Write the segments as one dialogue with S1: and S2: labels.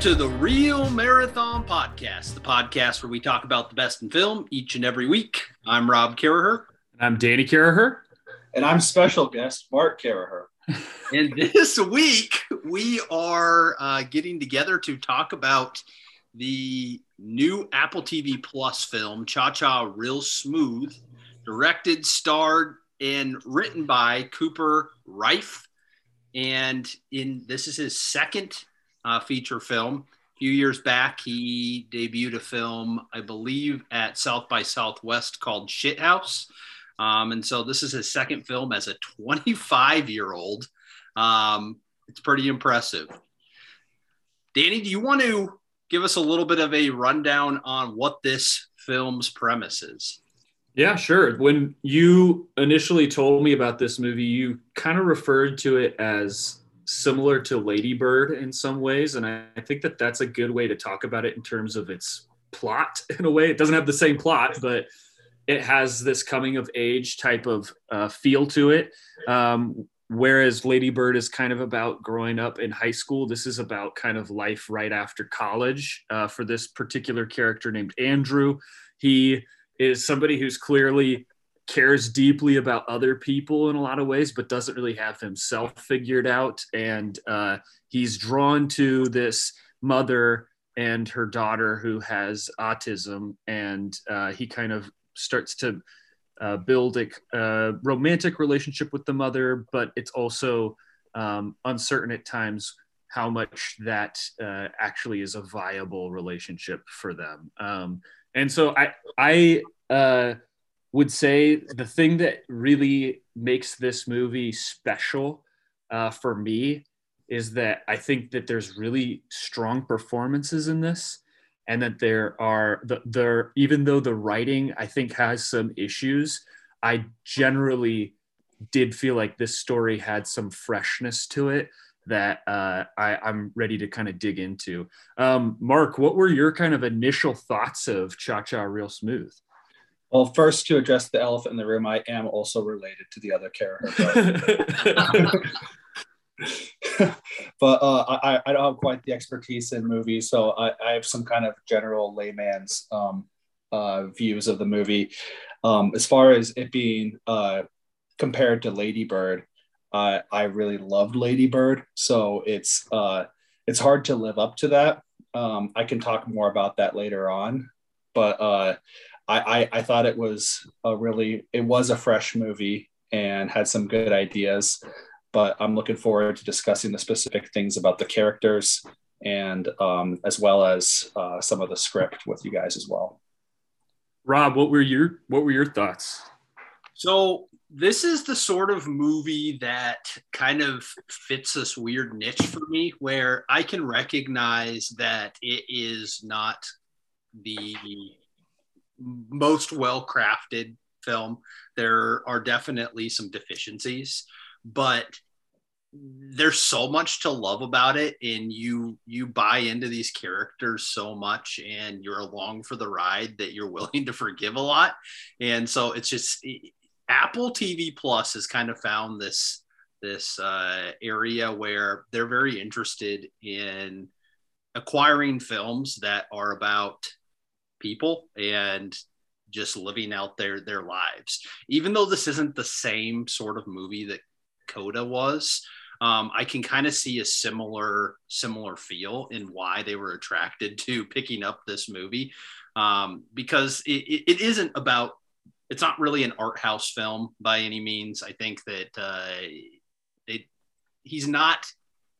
S1: to the Reel Marathon Podcast, the podcast where we talk about the best in film each and every week. I'm Rob Carraher.
S2: I'm Danny Carraher.
S3: And I'm special guest Mark Carraher.
S1: and this week we are uh, getting together to talk about the new Apple TV Plus film, Cha Cha Real Smooth, directed, starred, and written by Cooper Raiff. And in this is his second uh, feature film. A few years back, he debuted a film, I believe, at South by Southwest called Shithouse. Um, and so this is his second film as a 25 year old. Um, it's pretty impressive. Danny, do you want to give us a little bit of a rundown on what this film's premise is?
S2: Yeah, sure. When you initially told me about this movie, you kind of referred to it as similar to Lady Bird in some ways. And I, I, think that that's a good way to talk about it in terms of its plot in a way. It doesn't have the same plot, but it has this coming of age type of uh, feel to it. Um, whereas Lady Bird is kind of about growing up in high school. This is about kind of life right after college uh, for this particular character named Andrew. He is somebody who's clearly cares deeply about other people in a lot of ways, but doesn't really have himself figured out. And uh, he's drawn to this mother and her daughter who has autism, and uh, he kind of starts to uh, build a romantic relationship with the mother, but it's also um, uncertain at times how much that uh, actually is a viable relationship for them. Um, and so I, I, uh, would say the thing that really makes this movie special uh, for me is that I think that there's really strong performances in this, and that there are the there even though the writing I think has some issues, I generally did feel like this story had some freshness to it that uh, I, am ready to kind of dig into. Um, Mark, what were your kind of initial thoughts of Cha Cha Real Smooth?
S3: Well, first to address the elephant in the room, I am also related to the other character. But, uh, I, I don't have quite the expertise in movies, so I, I have some kind of general layman's um, uh, views of the movie. Um, as far as it being uh, compared to Lady Bird, uh, I really loved Lady Bird, so it's uh, it's hard to live up to that. Um, I can talk more about that later on, but uh, I, I, I thought it was a really it was a fresh movie and had some good ideas but i'm looking forward to discussing the specific things about the characters and um, as well as uh, some of the script with you guys as well.
S2: Rob what were your what were your thoughts?
S1: So this is the sort of movie that kind of fits this weird niche for me where i can recognize that it is not the most well crafted film. There are definitely some deficiencies, but there's so much to love about it and you you buy into these characters so much and you're along for the ride that you're willing to forgive a lot and so it's just apple tv plus has kind of found this this uh, area where they're very interested in acquiring films that are about people and just living out their their lives. Even though this isn't the same sort of movie that Coda was, um, I can kind of see a similar similar feel in why they were attracted to picking up this movie um, because it, it isn't about it's not really an art house film by any means. I think that uh, it he's not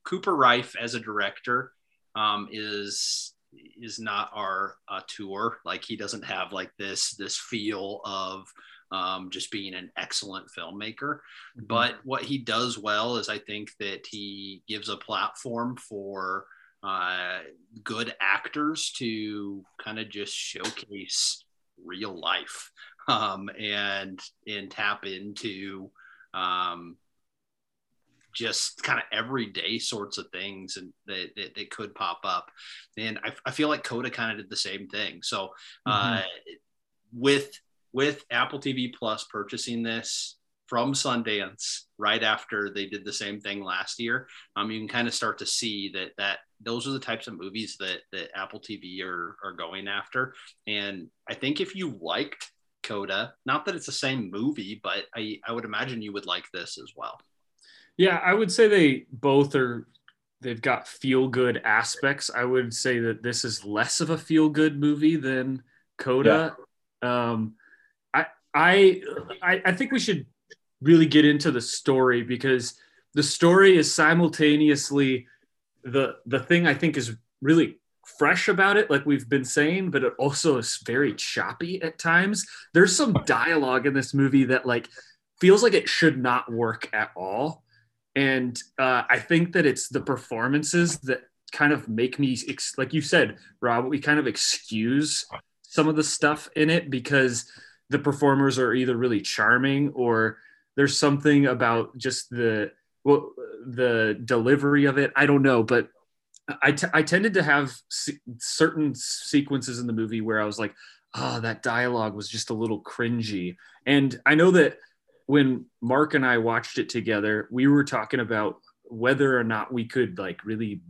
S1: Cooper Raiff as a director um, is is not our uh, tour. Like he doesn't have like this this feel of um, just being an excellent filmmaker. Mm-hmm. But what he does well is I think that he gives a platform for uh, good actors to kind of just showcase real life um, and and tap into um, just kind of everyday sorts of things and that, that, that could pop up. And I, I, feel like Coda kind of did the same thing. So uh, mm-hmm. with with Apple TV Plus purchasing this from Sundance right after they did the same thing last year. Um, you can kind of start to see that that those are the types of movies that that Apple TV are are going after. And I think if you liked Coda, not that it's the same movie, but I I would imagine you would like this as well.
S2: Yeah, I would say they both are they've got feel good aspects. I would say that this is less of a feel good movie than Coda. Yeah. Um, I, I I think we should really get into the story because the story is simultaneously the the thing I think is really fresh about it, like we've been saying, but it also is very choppy at times. There's some dialogue in this movie that like feels like it should not work at all and uh, I think that it's the performances that kind of make me, ex- like you said, Rob, we kind of excuse some of the stuff in it because the performers are either really charming or there's something about just the well the delivery of it. I don't know, but I, t- I tended to have c- certain sequences in the movie where I was like, oh, that dialogue was just a little cringy. And I know that when Mark and I watched it together, we were talking about whether or not we could like really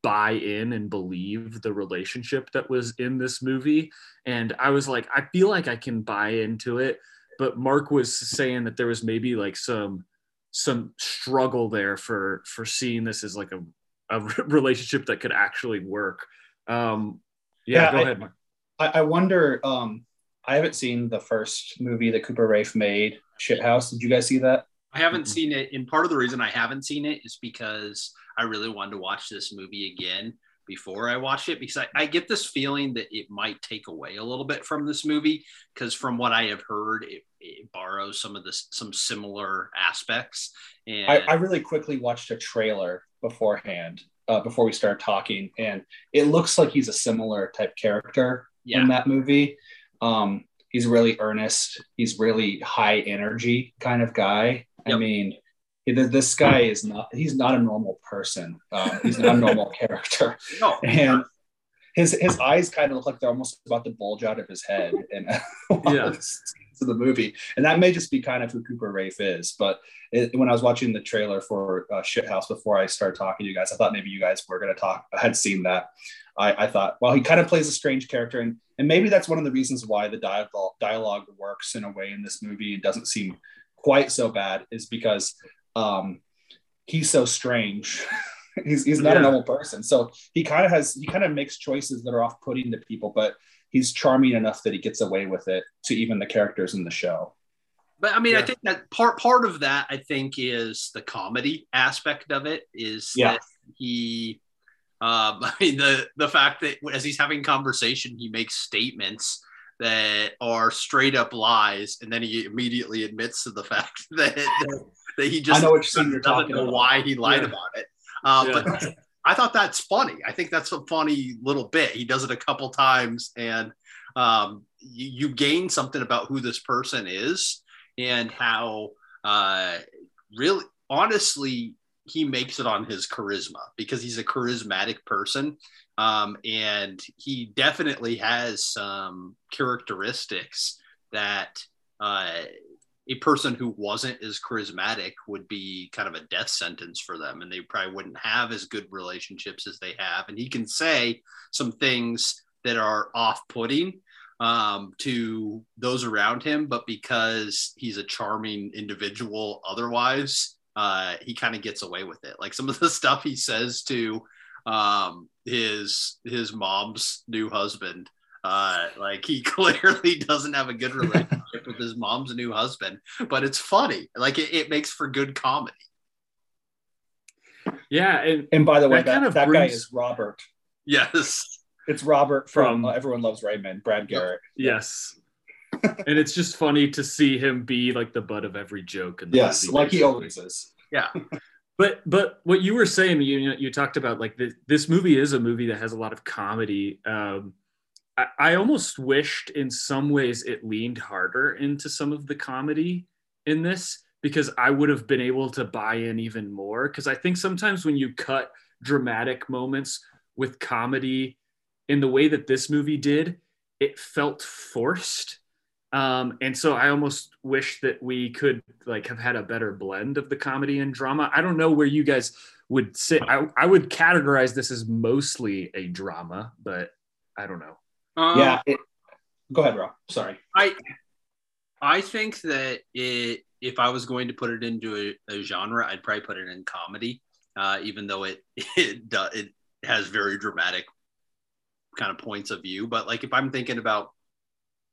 S2: buy in and believe the relationship that was in this movie. And I was like, I feel like I can buy into it. But Mark was saying that there was maybe like some some struggle there for for seeing this as like a, a relationship that could actually work. Um, yeah, yeah go I, ahead, Mark.
S3: I, wonder. Um, I haven't seen the first movie that Cooper Raiff made. Shithouse. Did you guys see that?
S1: I haven't mm-hmm. seen it, and part of the reason I haven't seen it is because I really wanted to watch this movie again before I watched it because I, I get this feeling that it might take away a little bit from this movie because from what I have heard, it, it borrows some of the some similar aspects. And
S3: I, I really quickly watched a trailer beforehand uh, before we started talking, and it looks like he's a similar type character yeah. in that movie. Um, he's really earnest. He's really high energy kind of guy. Yep. I mean, this guy is not he's not a normal person um, he's not a normal character no. and his his eyes kind of look like they're almost about to bulge out of his head in yeah. to the movie and that may just be kind of who cooper raiff is but it, when i was watching the trailer for uh, shithouse before i started talking to you guys i thought maybe you guys were going to talk i had seen that I, I thought well he kind of plays a strange character and and maybe that's one of the reasons why the dialogue dialogue works in a way in this movie it doesn't seem quite so bad is because um, he's so strange. he's he's not yeah. a normal person. So he kind of has he kind of makes choices that are off putting to people, but he's charming enough that he gets away with it to even the characters in the show.
S1: But I mean, yeah. I think that part part of that I think is the comedy aspect of it is yeah. that he um, I mean the the fact that as he's having conversation, he makes statements that are straight up lies, and then he immediately admits to the fact that, that that he just
S3: I know what you're
S1: doesn't know
S3: about.
S1: why he lied yeah. about it. Um, yeah. But I thought that's funny. I think that's a funny little bit. He does it a couple times, and um, you, you, gain something about who this person is and how uh, really, honestly, he makes it on his charisma because he's a charismatic person. Um, and he definitely has some characteristics that uh, a person who wasn't as charismatic would be kind of a death sentence for them and they probably wouldn't have as good relationships as they have and he can say some things that are off-putting um, to those around him but because he's a charming individual otherwise uh, he kind of gets away with it like some of the stuff he says to um, his his mom's new husband uh, like he clearly doesn't have a good relationship with his mom's new husband, but it's funny. Like it, it makes for good comedy.
S2: Yeah, and,
S3: and by the way, that, that, kind of that brings... guy is Robert.
S1: Yes,
S3: it's Robert from, from uh, Everyone Loves Raymond, Brad Garrett.
S2: Yes, and it's just funny to see him be like the butt of every joke.
S3: And yes, movie, like basically. he always is.
S1: Yeah.
S2: But but what you were saying, you you talked about like this, this movie is a movie that has a lot of comedy. Um, I, almost wished in some ways it leaned harder into some of the comedy in this because I would have been able to buy in even more. Because I think sometimes when you cut dramatic moments with comedy in the way that this movie did, it felt forced. Um, and so I almost wish that we could like have had a better blend of the comedy and drama. I don't know where you guys would sit. I, I would categorize this as mostly a drama, but I don't know.
S3: Um, yeah. It, go ahead, Rob. Sorry.
S1: I I think that it if I was going to put it into a, a genre, I'd probably put it in comedy, uh, even though it it does, it has very dramatic kind of points of view. But like if I'm thinking about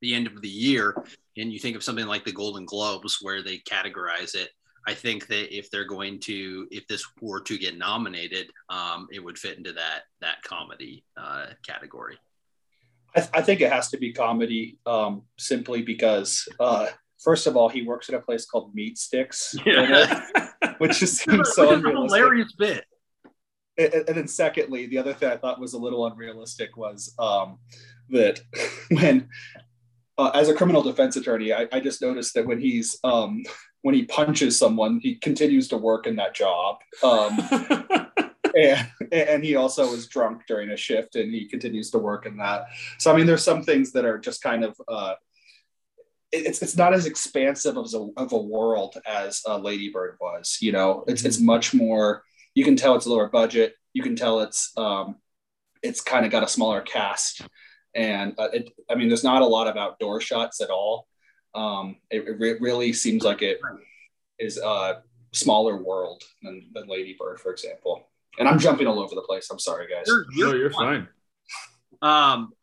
S1: the end of the year and you think of something like the Golden Globes where they categorize it, I think that if they're going to, if this were to get nominated, um, it would fit into that that comedy uh, category.
S3: I, th- I, think it has to be comedy, um, simply because, uh, first of all, he works at a place called Meat Sticks, yeah. which just seems so unrealistic. hilarious bit. And, and, then, secondly, the other thing I thought was a little unrealistic was um, that when uh, as a criminal defense attorney, I, I, just noticed that when he's um, when he punches someone, he continues to work in that job. Um, and, and he also is drunk during a shift and he continues to work in that. So, I mean, there's some things that are just kind of, uh, it's, it's not as expansive of a, of a world as uh, Lady Bird was, you know, it's, it's much more, you can tell it's lower budget. You can tell it's, um, it's kind of got a smaller cast and uh, it, I mean, there's not a lot of outdoor shots at all. Um, it, it really seems like it is a smaller world than, than Lady Bird, for example. And I'm jumping all over the place. I'm sorry, guys.
S2: You're, you're, no, you're fine.
S1: Um,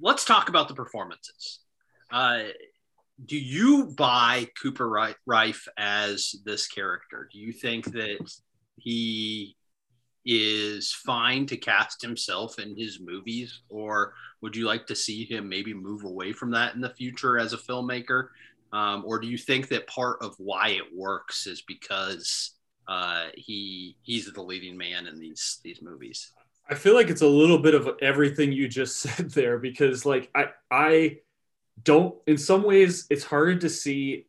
S1: let's talk about the performances. Uh, do you buy Cooper Raiff as this character? Do you think that he is fine to cast himself in his movies, or would you like to see him maybe move away from that in the future as a filmmaker? Um, or do you think that part of why it works is because uh, he he's the leading man in these these movies?
S2: I feel like it's a little bit of everything you just said there because like I I don't in some ways it's hard to see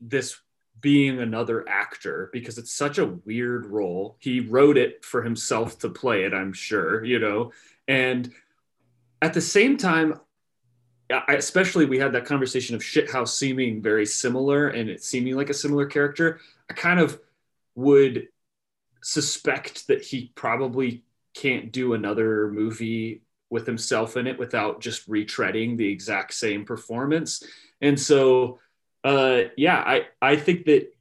S2: this being another actor because it's such a weird role. He wrote it for himself to play it, I'm sure, you know. And at the same time, I, especially we had that conversation of shithouse seeming very similar and it seeming like a similar character. I kind of would suspect that he probably can't do another movie with himself in it without just retreading the exact same performance. And so uh, yeah, I I think that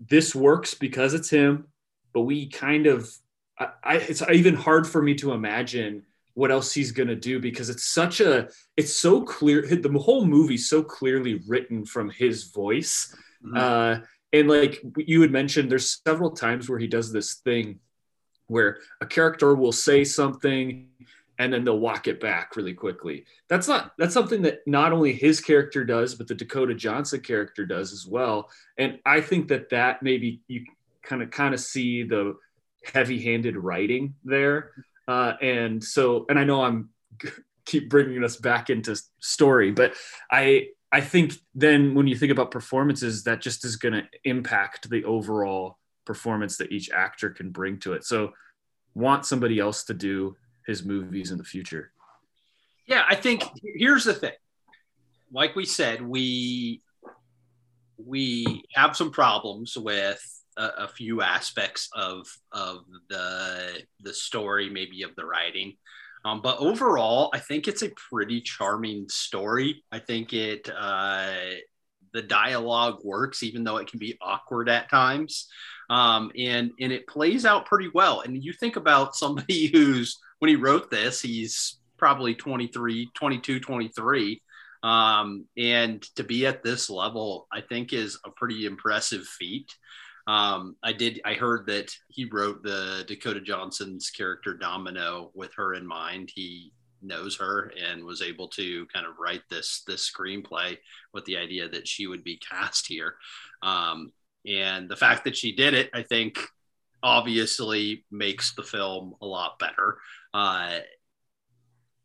S2: this works because it's him, but we kind of I, I it's even hard for me to imagine what else he's gonna do because it's such a it's so clear the whole movie so clearly written from his voice. Mm-hmm. Uh, and like you had mentioned, there's several times where he does this thing where a character will say something and then they'll walk it back really quickly. That's not that's something that not only his character does, but the Dakota Johnson character does as well. And I think that that maybe you kind of kind of see the heavy-handed writing there. Uh, and so, and I know I'm keep bringing us back into story, but I I think then when you think about performances, that just is going to impact the overall performance that each actor can bring to it. So want somebody else to do his movies in the future.
S1: Yeah, I think here's the thing. Like we said, we we have some problems with a, a, few aspects of of the the story, maybe of the writing. Um, but overall, I think it's a pretty charming story. I think it uh, the dialogue works, even though it can be awkward at times, um, and and it plays out pretty well. And you think about somebody who's when he wrote this, he's probably 23, 22, 23. Um, and to be at this level, I think is a pretty impressive feat. Um, I did, I heard that he wrote the Dakota Johnson's character Domino with her in mind. He knows her and was able to kind of write this this screenplay with the idea that she would be cast here. Um, and the fact that she did it, I think, obviously makes the film a lot better. Uh,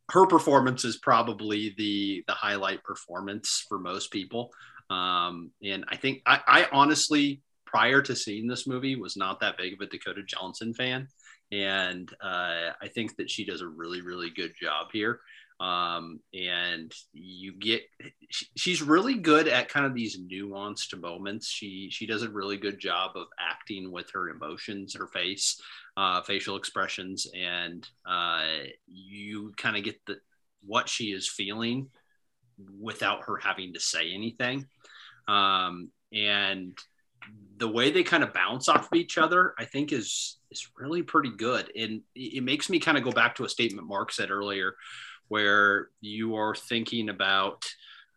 S1: her performance is probably the the highlight performance for most people. Um, and I think I, I honestly, prior to seeing this movie, was not that big of a Dakota Johnson fan. and uh, I think that she does a really really good job here. Um, and you get she's really good at kind of these nuanced moments. She she does a really good job of acting with her emotions, her face, uh, facial expressions, and uh, you kind of get the what she is feeling without her having to say anything. Um, and the way they kind of bounce off of each other, I think is is really pretty good. And it makes me kind of go back to a statement Mark said earlier, where you are thinking about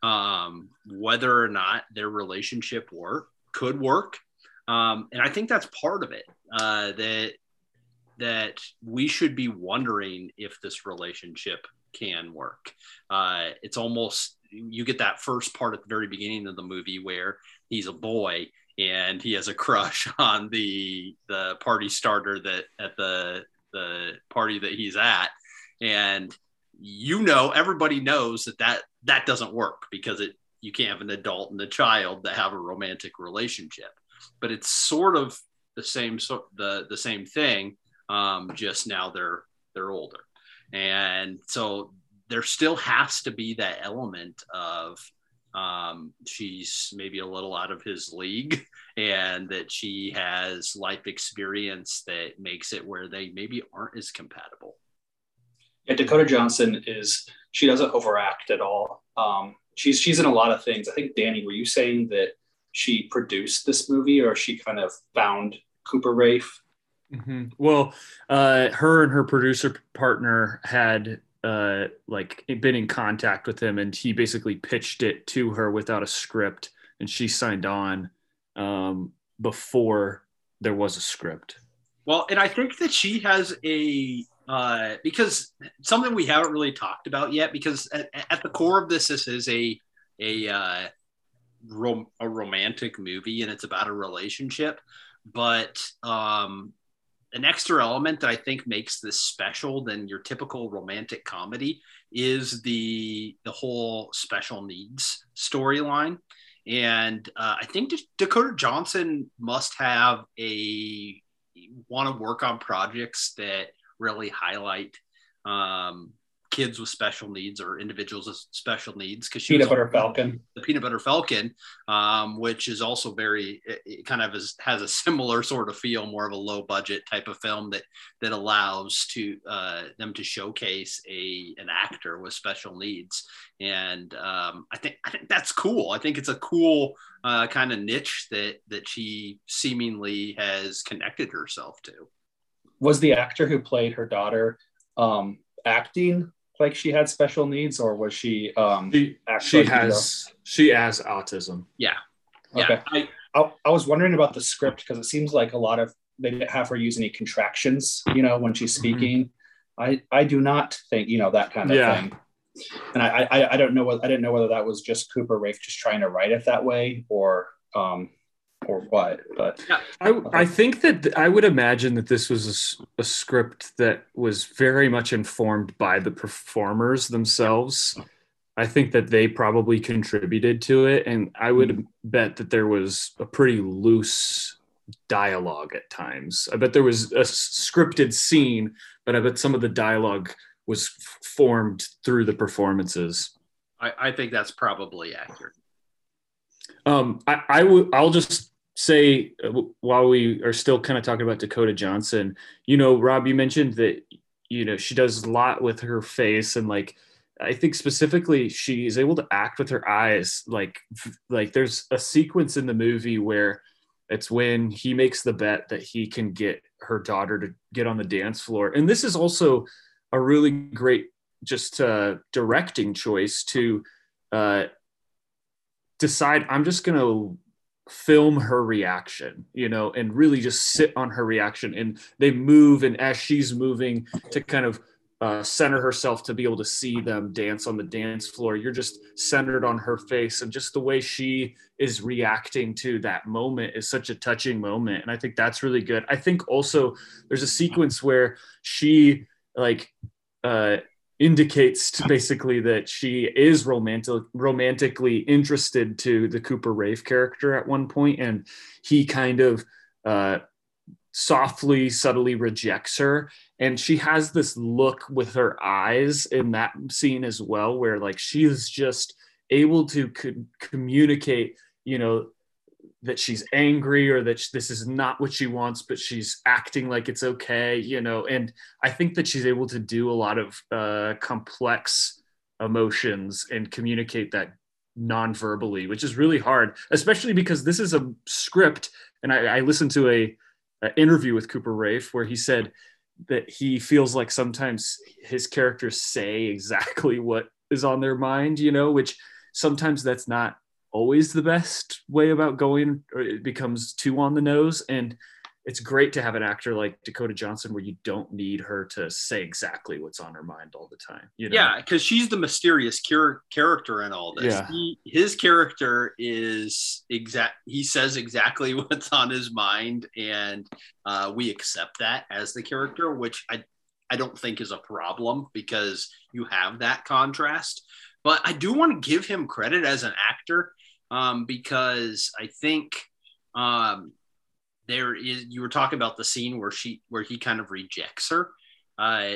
S1: um, whether or not their relationship work could work. Um, and I think that's part of it. Uh, that that we should be wondering if this relationship can work. Uh, it's almost you get that first part at the very beginning of the movie where he's a boy and he has a crush on the the party starter that at the the party that he's at. And you know everybody knows that that that doesn't work because it you can't have an adult and a child that have a romantic relationship. But it's sort of the same so the the same thing um, just now they're they're older. And so there still has to be that element of um, she's maybe a little out of his league and that she has life experience that makes it where they maybe aren't as compatible.
S3: Yeah dakota johnson is she doesn't overact at all. Um, she's she's in a lot of things. I think danny were you saying that she produced this movie or she kind of found cooper raiff
S2: mm-hmm. well uh, her and her producer partner had uh, like been in contact with him, and he basically pitched it to her without a script, and she signed on um, before there was a script.
S1: Well, and I think that she has a uh, because something we haven't really talked about yet. Because at, at the core of this, this is a a uh, rom- a romantic movie, and it's about a relationship. But um, an extra element that I think makes this special than your typical romantic comedy is the the whole special needs storyline. And uh, I think Dakota Johnson must have a want to work on projects that really highlight um, kids with special needs or individuals with special needs
S3: because she peanut butter falcon.
S1: The peanut butter falcon um, which is also very it, it kind of is, has a similar sort of feel more of a low budget type of film that that allows to uh, them to showcase a an actor with special needs. And um, I think I think that's cool. I think it's a cool uh, kind of niche that that she seemingly has connected herself to.
S3: Was the actor who played her daughter um, acting like she had special needs, or was she? Um,
S2: she, she has she has autism.
S1: Yeah.
S3: Okay. Yeah, I, I, I was wondering about the script because it seems like a lot of they didn't have her use any contractions, you know, when she's mm-hmm. speaking. Mm-hmm. I I do not think you know that kind of yeah. thing. And I, I I don't know what I didn't know whether that was just Cooper Raiff just trying to write it that way or um or what. But
S2: I, I think that I would imagine that this was a, a, script that was very much informed by the performers themselves. I think that they probably contributed to it, and I would mm-hmm. bet that there was a pretty loose dialogue at times. I bet there was a scripted scene, but I bet some of the dialogue was formed through the performances.
S1: I, I think that's probably accurate.
S2: Um, I, I will. I'll just say uh, while we are still kind of talking about Dakota Johnson, you know, Rob, you mentioned that you know she does a lot with her face and like I think specifically she is able to act with her eyes. Like like there's a sequence in the movie where it's when he makes the bet that he can get her daughter to get on the dance floor, and this is also a really great just uh, directing choice to uh, decide I'm just to film her reaction, you know, and really just sit on her reaction. And they move, and as she's moving to kind of uh, center herself to be able to see them dance on the dance floor, you're just centered on her face, and just the way she is reacting to that moment is such a touching moment. And I think that's really good. I think also there's a sequence where she like uh indicates basically that she is romantic romantically interested to the Cooper Raiff character at one point, and he kind of uh, softly, subtly rejects her. And she has this look with her eyes in that scene as well, where like she is just able to co- communicate, you know, that she's angry or that this is not what she wants, but she's acting like it's okay, you know. And I think that she's able to do a lot of uh, complex emotions and communicate that non-verbally, which is really hard, especially because this is a script. And I, I listened to a, a interview with Cooper Raiff where he said that he feels like sometimes his characters say exactly what is on their mind, you know, which sometimes that's not always the best way about going or it becomes too on the nose and it's great to have an actor like Dakota Johnson where you don't need her to say exactly what's on her mind all the time. You know?
S1: Yeah, because she's the mysterious cur- character in all this.
S2: Yeah.
S1: He, his character is exact. He says exactly what's on his mind, and uh, we accept that as the character, which I I don't think is a problem because you have that contrast. But I do want to give him credit as an actor um, because I think um, there is. You were talking about the scene where she where he kind of rejects her. Uh,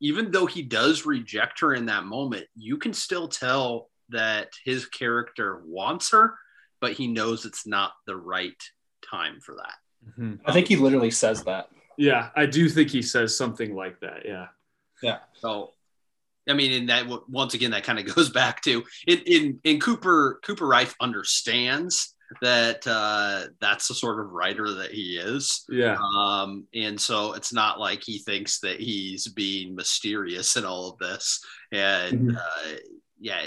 S1: even though he does reject her in that moment, you can still tell that his character wants her, but he knows it's not the right time for that.
S2: Mhm.
S3: I think he literally says that.
S2: Yeah, I do think he says something like that. Yeah. Yeah.
S1: So, I mean, and that once again, that kind of goes back to in in in Cooper Cooper Raiff understands that uh, that's the sort of writer that he is.
S2: Yeah.
S1: Um, and so it's not like he thinks that he's being mysterious in all of this. And
S3: Mhm.
S1: uh, yeah,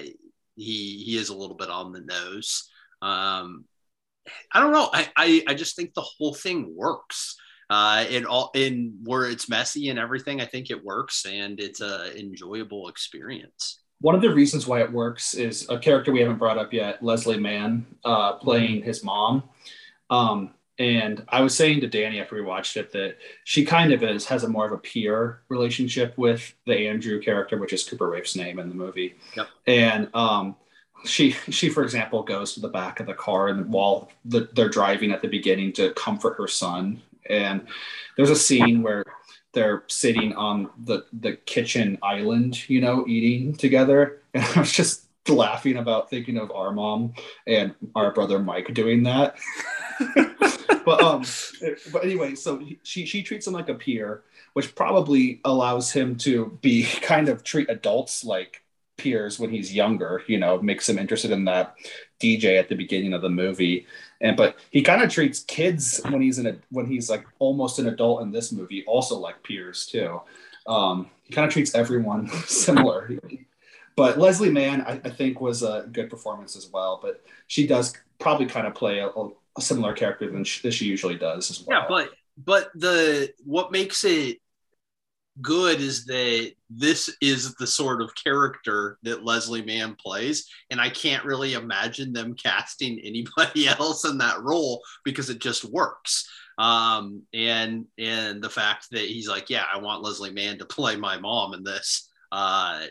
S1: he he is a little bit on the nose. Um, I don't know. I, I I just think the whole thing works. Uh, in all in where it's messy and everything, I think it works and it's a enjoyable experience.
S3: One of the reasons why it works is a character we haven't brought up yet, Leslie Mann, uh, playing his mom. Um, and I was saying to Danny after we watched it that she kind of is has a more of a peer relationship with the Andrew character, which is Cooper Raiff's name in the movie.
S1: Yep.
S3: And um, she she for example goes to the back of the car and while the, they're driving at the beginning to comfort her son. And there's a scene where they're sitting on the the kitchen island, you know, eating together. And I was just laughing about thinking of our mom and our brother Mike doing that. but um, but anyway, so he- she she treats him like a peer, which probably allows him to be kind of treat adults like peers when he's younger. You know, makes him interested in that DJ at the beginning of the movie. And but he kind of treats kids when he's in a when he's like almost an adult in this movie also like peers too. Um, he kind of treats everyone similar. But Leslie Mann, I, I think, was a good performance as well. But she does probably kind of play a, a similar character than she, she usually does as well.
S1: Yeah, but but the what makes it good is that this is the sort of character that Leslie Mann plays, and I can't really imagine them casting anybody else in that role because it just works. Um, and and the fact that he's like, yeah, I want Leslie Mann to play my mom in this. Uh,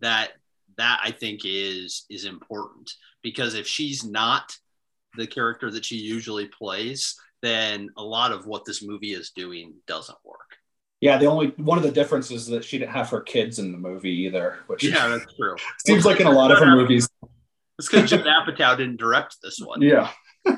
S1: that that I think is is important because if she's not the character that she usually plays, then a lot of what this movie is doing doesn't work.
S3: Yeah, the only one of the differences is that she didn't have her kids in the movie either, which
S1: Yeah, that's true.
S3: seems like in a lot of her movies.
S1: It's because Judd Apatow didn't direct this one.
S3: Yeah.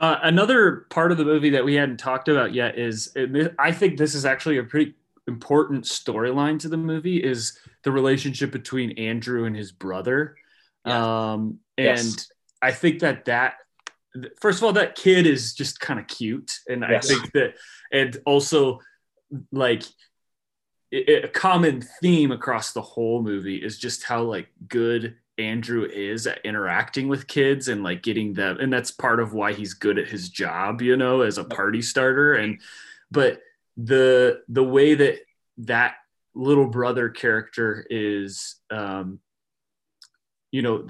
S2: Uh, another part of the movie that we hadn't talked about yet is I think this is actually a pretty important storyline to the movie is the relationship between Andrew and his brother.
S1: Yeah.
S2: Um, and
S3: Yes.
S2: I think that that first of all that kid is just kind of cute and
S3: Yes.
S2: I think that and also like a common theme across the whole movie is just how like good Andrew is at interacting with kids and like getting them and that's part of why he's good at his job you know as a party starter. And but the the way that that little brother character is um you know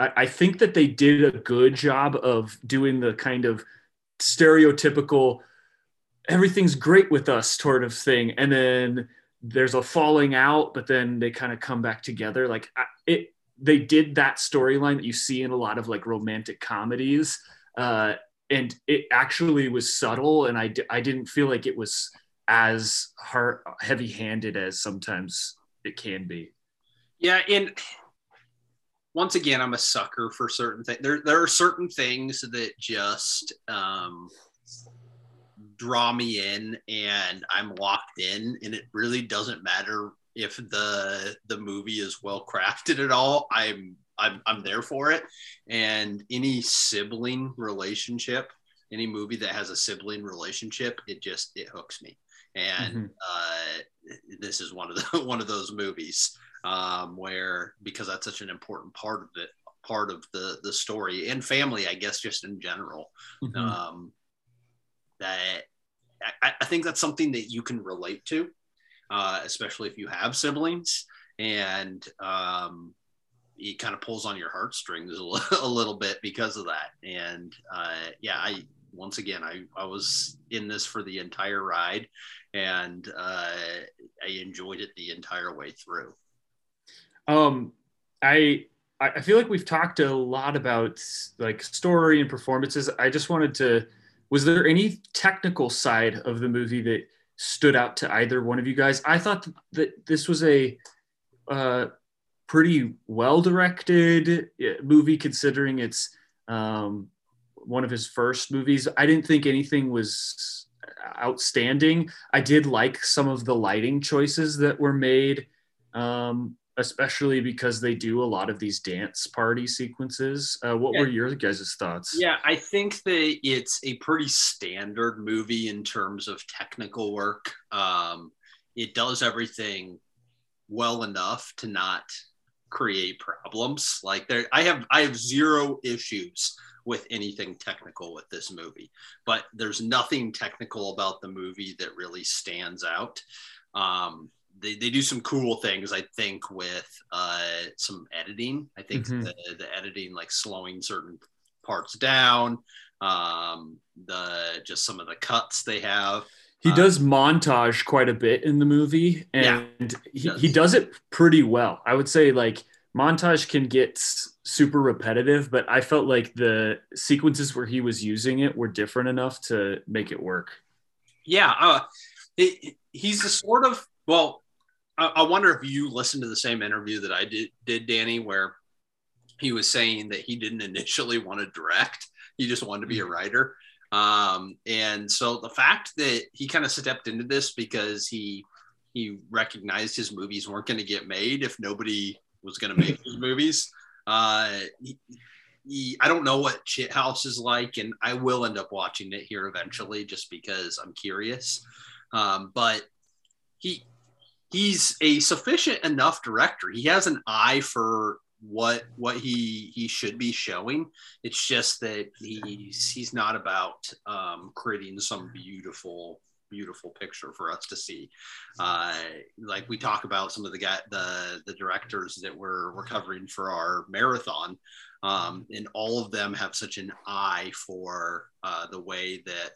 S2: I, I think that they did a good job of doing the kind of stereotypical everything's great with us sort of thing. And then there's a falling out but then they kind of come back together. Like it they did that storyline that you see in a lot of like romantic comedies uh and it actually was subtle and I d- I didn't feel like it was as heavy handed as sometimes it can be.
S1: Yeah and once again i'm a sucker for certain things there, there are certain things that just um, draw me in and i'm locked in and it really doesn't matter if the the movie is well crafted at all i'm I'm, I'm there for it. And any sibling relationship, any movie that has a sibling relationship, it just it hooks me. And mm-hmm. uh, this is one of the one of those movies um, where because that's such an important part of it, part of the the story and family, I guess, just in general. Mm-hmm. Um, that I, I think that's something that you can relate to, uh, especially if you have siblings. And um, it kind of pulls on your heartstrings a, a little bit because of that. And uh, yeah, I once again I, I was in this for the entire ride, and uh, I enjoyed it the entire way through.
S2: Um, I I feel like we've talked a lot about like story and performances. I just wanted to was there any technical side of the movie that stood out to either one of you guys? I thought that this was a uh, pretty well directed movie considering it's um, one of his first movies. I didn't think anything was outstanding. I did like some of the lighting choices that were made, um, especially because they do a lot of these dance party sequences. Uh, what yeah. were your guys' thoughts?
S1: Yeah, I think that it's a pretty standard movie in terms of technical work. Um, it does everything well enough to not create problems. Like there, I have I have zero issues with anything technical with this movie, but there's nothing technical about the movie that really stands out. Um, they, they do some cool things, I think, with uh, some editing. I think mm-hmm. the, the editing, like slowing certain parts down, um, the just some of the cuts they have.
S2: He uh, does montage quite a bit in the movie, and yeah, he, does. he does it pretty well. I would say like montage can get super repetitive, but I felt like the sequences where he was using it were different enough to make it work.
S1: Yeah, uh, it, he's the sort of well. I, I wonder if you listened to the same interview that I did, did Danny, where he was saying that he didn't initially want to direct; he just wanted to be a mm-hmm. writer. Um, and so the fact that he kind of stepped into this because he he recognized his movies weren't going to get made if nobody was going to make his movies. Uh, he, he, I don't know what Shit House is like, and I will end up watching it here eventually just because I'm curious. Um, but he he's a sufficient enough director. He has an eye for what what he he should be showing. It's just that he's he's not about um, creating some beautiful beautiful picture for us to see. Uh, like we talk about some of the guy, the the directors that we're we're covering for our marathon, um, and all of them have such an eye for uh, the way that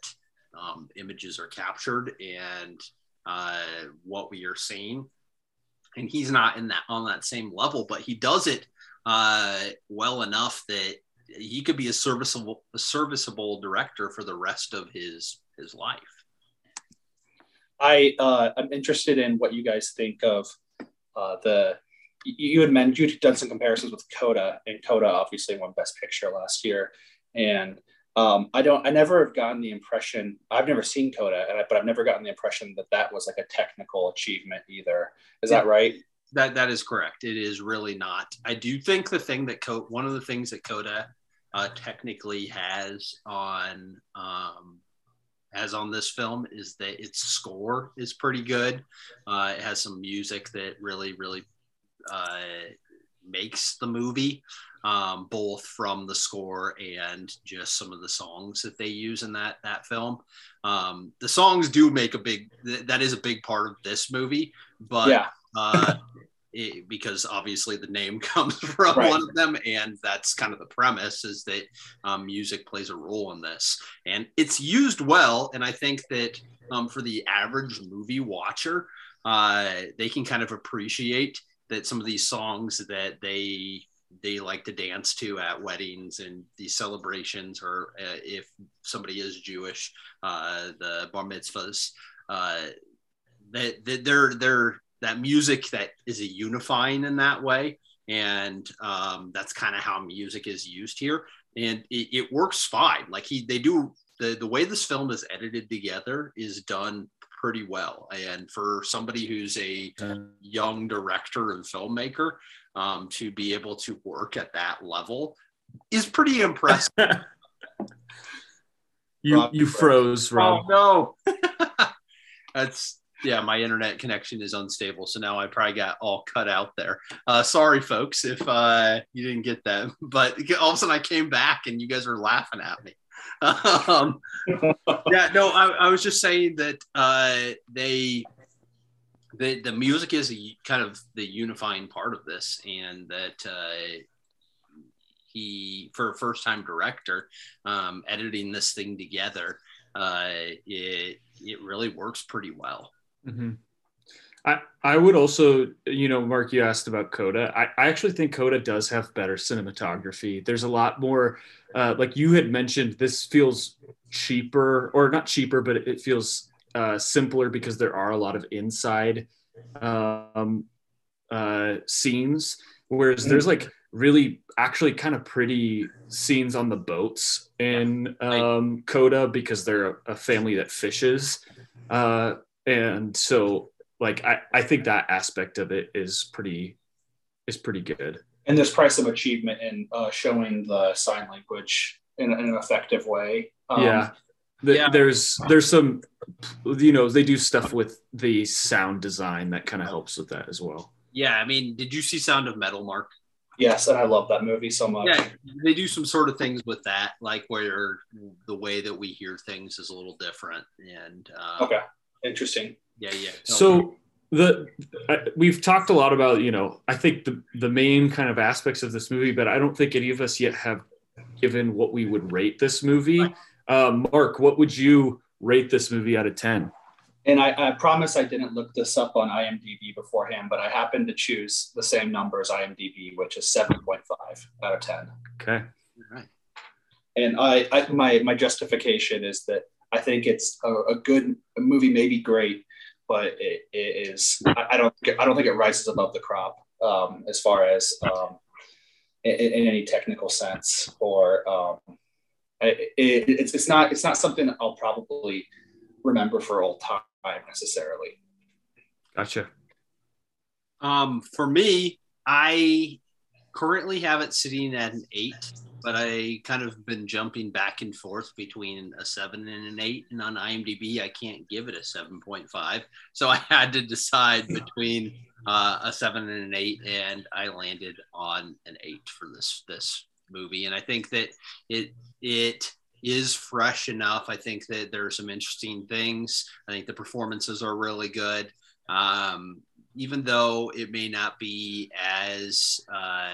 S1: um, images are captured and uh, what we are seeing. And he's not in that on that same level, but he does it uh, well enough that he could be a serviceable a serviceable director for the rest of his his life.
S3: I uh, I'm interested in what you guys think of uh, the. You had mentioned you'd done some comparisons with Coda, and Coda obviously won Best Picture last year, and um, I don't. I never have gotten the impression. I've never seen Coda, and I, but I've never gotten the impression that that was like a technical achievement either. Is yeah, that right?
S1: That that is correct. It is really not. I do think the thing that Coda, one of the things that Coda uh, technically has on um, has on this film is that its score is pretty good. Uh, it has some music that really, really uh, makes the movie, um, both from the score and just some of the songs that they use in that that film. Um, the songs do make a big that is a big part of this movie, but yeah. uh, it, because obviously the name comes from right. one of them and that's kind of the premise is that um, music plays a role in this and it's used well and i think that um, for the average movie watcher uh, they can kind of appreciate that some of these songs that they they like to dance to at weddings and these celebrations, or uh, if somebody is Jewish, uh, the bar mitzvahs. Uh, that, that they're they're that music that is a unifying in that way, and um, that's kind of how music is used here, and it, it works fine. Like he, they do the the way this film is edited together is done pretty well. And for somebody who's a young director and filmmaker, um, to be able to work at that level is pretty impressive.
S2: you Rob, you froze, Rob.
S1: Oh no. That's yeah, my internet connection is unstable, so now I probably got all cut out there. Uh, sorry, folks, if uh, you didn't get that. But all of a sudden, I came back and you guys were laughing at me. Um, yeah, no, I, I, was just saying that uh, they the the music is a, kind of the unifying part of this, and that uh, he, for a first time director, um, editing this thing together, uh, it it really works pretty well.
S2: Mm-hmm. I, I would also, you know, Mark, you asked about Coda. I, I actually think Coda does have better cinematography. There's a lot more, uh, like you had mentioned, this feels cheaper, or not cheaper, but it feels uh, simpler because there are a lot of inside um, uh, scenes. Whereas mm-hmm. there's like really actually kind of pretty scenes on the boats in um, Coda because they're a, a family that fishes. Uh, and so like I, I think that aspect of it is pretty is pretty good.
S3: And there's price of achievement in uh, showing the sign language in, in an effective way.
S2: Um, yeah. The, yeah. there's there's some you know they do stuff with the sound design that kind of helps with that as well.
S1: Yeah i mean did you see sound of metal mark?
S3: Yes and i love that movie so much. Yeah
S1: they do some sort of things with that like where the way that we hear things is a little different and
S3: uh, okay interesting
S1: yeah, yeah.
S2: So the uh, we've talked a lot about you know I think the the main kind of aspects of this movie, but I don't think any of us yet have given what we would rate this movie. Um, Mark, what would you rate this movie out of ten?
S3: And I, I, promise I didn't look this up on IMDb beforehand, but I happened to choose the same number as IMDb, which is 7.5 out of 10.
S2: Okay.
S1: Right.
S3: And I, I my, my justification is that I think it's a, a good a movie, maybe great, but it, it is I, I, don't I don't think it rises above the crop um, as far as um, in, in, any technical sense or um, it, it, it's, it's not it's not something I'll probably remember for all time necessarily.
S2: Gotcha.
S1: Um, for me, I currently have it sitting at an eight but I kind of been jumping back and forth between a seven and an eight. And on IMDb, I can't give it a 7.5. So I had to decide between uh, a seven and an eight, and I landed on an eight for this this movie. And I think that it it is fresh enough. I think that there are some interesting things. I think the performances are really good. Um, even though it may not be as uh,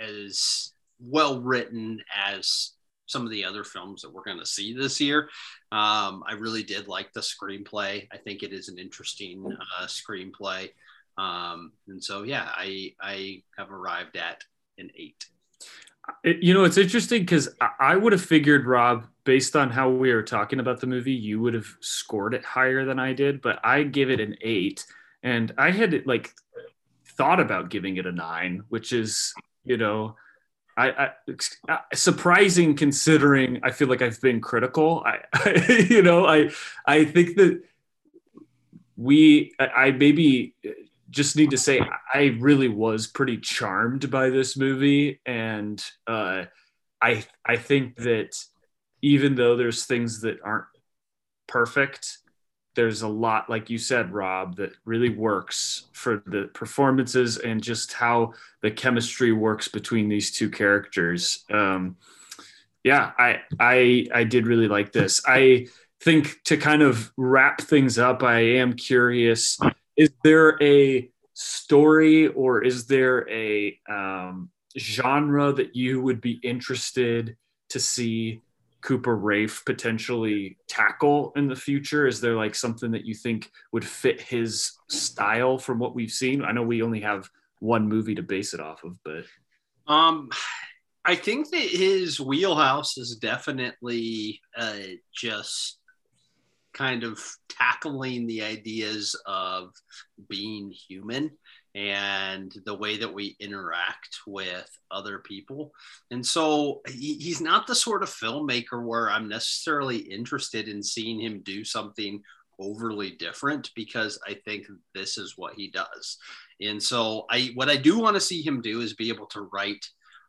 S1: as well written as some of the other films that we're going to see this year. Um, I really did like the screenplay. I think it is an interesting uh, screenplay. Um, and so, yeah, I, I have arrived at an eight.
S2: You know, it's interesting because I would have figured, Rob, based on how we were talking about the movie, you would have scored it higher than I did, but I give it an eight. And I had like thought about giving it a nine, which is, you know, I, I, uh, surprising considering I feel like I've been critical. I, I, you know, I I think that we I maybe just need to say I really was pretty charmed by this movie, and uh, I I think that even though there's things that aren't perfect, there's a lot, like you said, Rob, that really works for the performances and just how the chemistry works between these two characters. Um, yeah, I I I did really like this. I think to kind of wrap things up, I am curious: is there a story or is there a um, genre that you would be interested to see Cooper Raiff potentially tackle in the future? Is there like something that you think would fit his style from what we've seen? I know we only have one movie to base it off of, but
S1: Um, I think that his wheelhouse is definitely uh, just kind of tackling the ideas of being human and the way that we interact with other people. And so he, he's not the sort of filmmaker where I'm necessarily interested in seeing him do something overly different because I think this is what he does. And so I what I do want to see him do is be able to write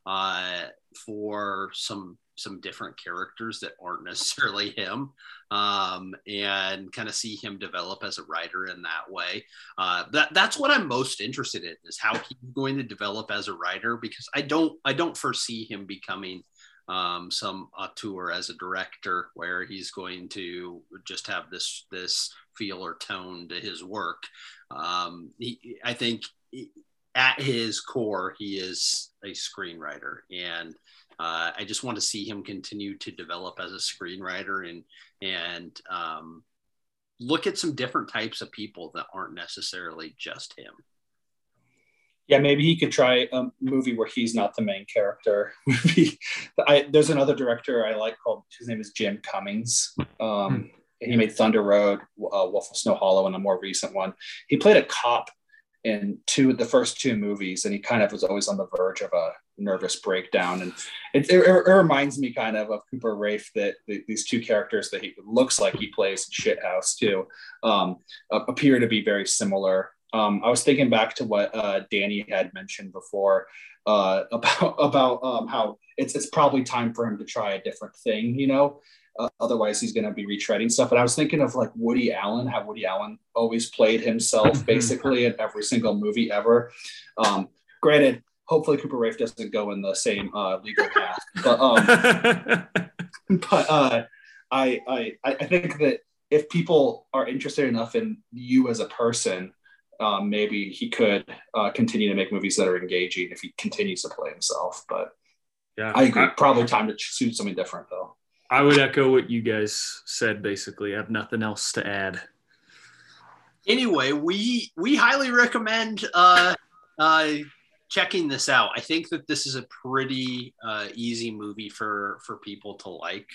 S1: uh, for some some different characters that aren't necessarily him um, and kind of see him develop as a writer in that way. Uh, that that's what i'm most interested in is how he's going to develop as a writer because i don't i don't foresee him becoming um, some auteur as a director where he's going to just have this this feel or tone to his work. Um, he, i think at his core he is a screenwriter and uh, I just want to see him continue to develop as a screenwriter and and um, look at some different types of people that aren't necessarily just him.
S3: Yeah, maybe he could try a movie where he's not the main character. I, there's another director I like called his name is Jim Cummings. Um, hmm. He made Thunder Road, uh, Wolf of Snow Hollow, and a more recent one. He played a cop in two the first two movies, and he kind of was always on the verge of a nervous breakdown. And it, it, it reminds me kind of of Cooper Raiff that the, these two characters that he looks like he plays in Shithouse too um, appear to be very similar. Um, I was thinking back to what uh, Danny had mentioned before uh, about about um, how it's it's probably time for him to try a different thing, you know. Uh, otherwise, he's going to be retreading stuff. And I was thinking of like Woody Allen, how Woody Allen always played himself basically in every single movie ever. Um, granted, hopefully Cooper Raiff doesn't go in the same uh, legal path, but um, but uh, I, I I think that if people are interested enough in you as a person, um, maybe he could uh, continue to make movies that are engaging if he continues to play himself. But yeah, I agree. Probably time to choose something different though.
S2: I would echo what you guys said. Basically, I have nothing else to add.
S1: Anyway, we we highly recommend uh, uh, checking this out. I think that this is a pretty uh, easy movie for for people to like.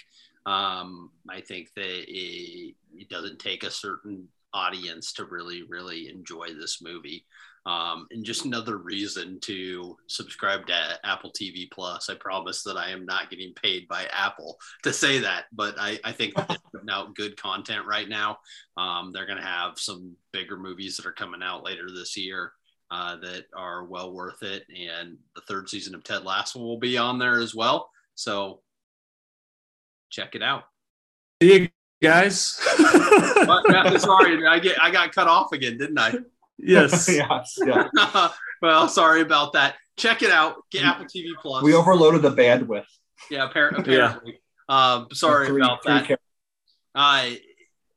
S1: Um, I think that it, it doesn't take a certain audience to really really enjoy this movie. Um, and just another reason to subscribe to Apple TV Plus. I promise that I am not getting paid by Apple to say that, but I, I think they're putting out good content right now. Um, they're going to have some bigger movies that are coming out later this year uh, that are well worth it. And the third season of Ted Lasso will be on there as well. So check it out.
S2: See you guys.
S1: sorry, I get I got cut off again, didn't I?
S2: Yes.
S3: yes. Yeah.
S1: well, sorry about that. Check it out. Get Apple TV Plus.
S3: We overloaded the bandwidth.
S1: Yeah, apparently. Yeah. Um, sorry three, about three that. Uh,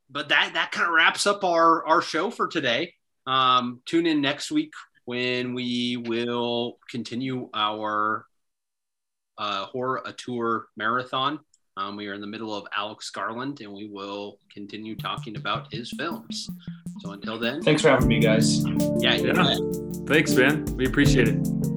S1: but that that kind of wraps up our our show for today. Um, tune in next week when we will continue our uh, horror a tour marathon. Um, we are in the middle of Alex Garland, and we will continue talking about his films. So until then,
S3: thanks for having me, guys.
S1: Yeah, yeah.
S2: Thanks, man. We appreciate it.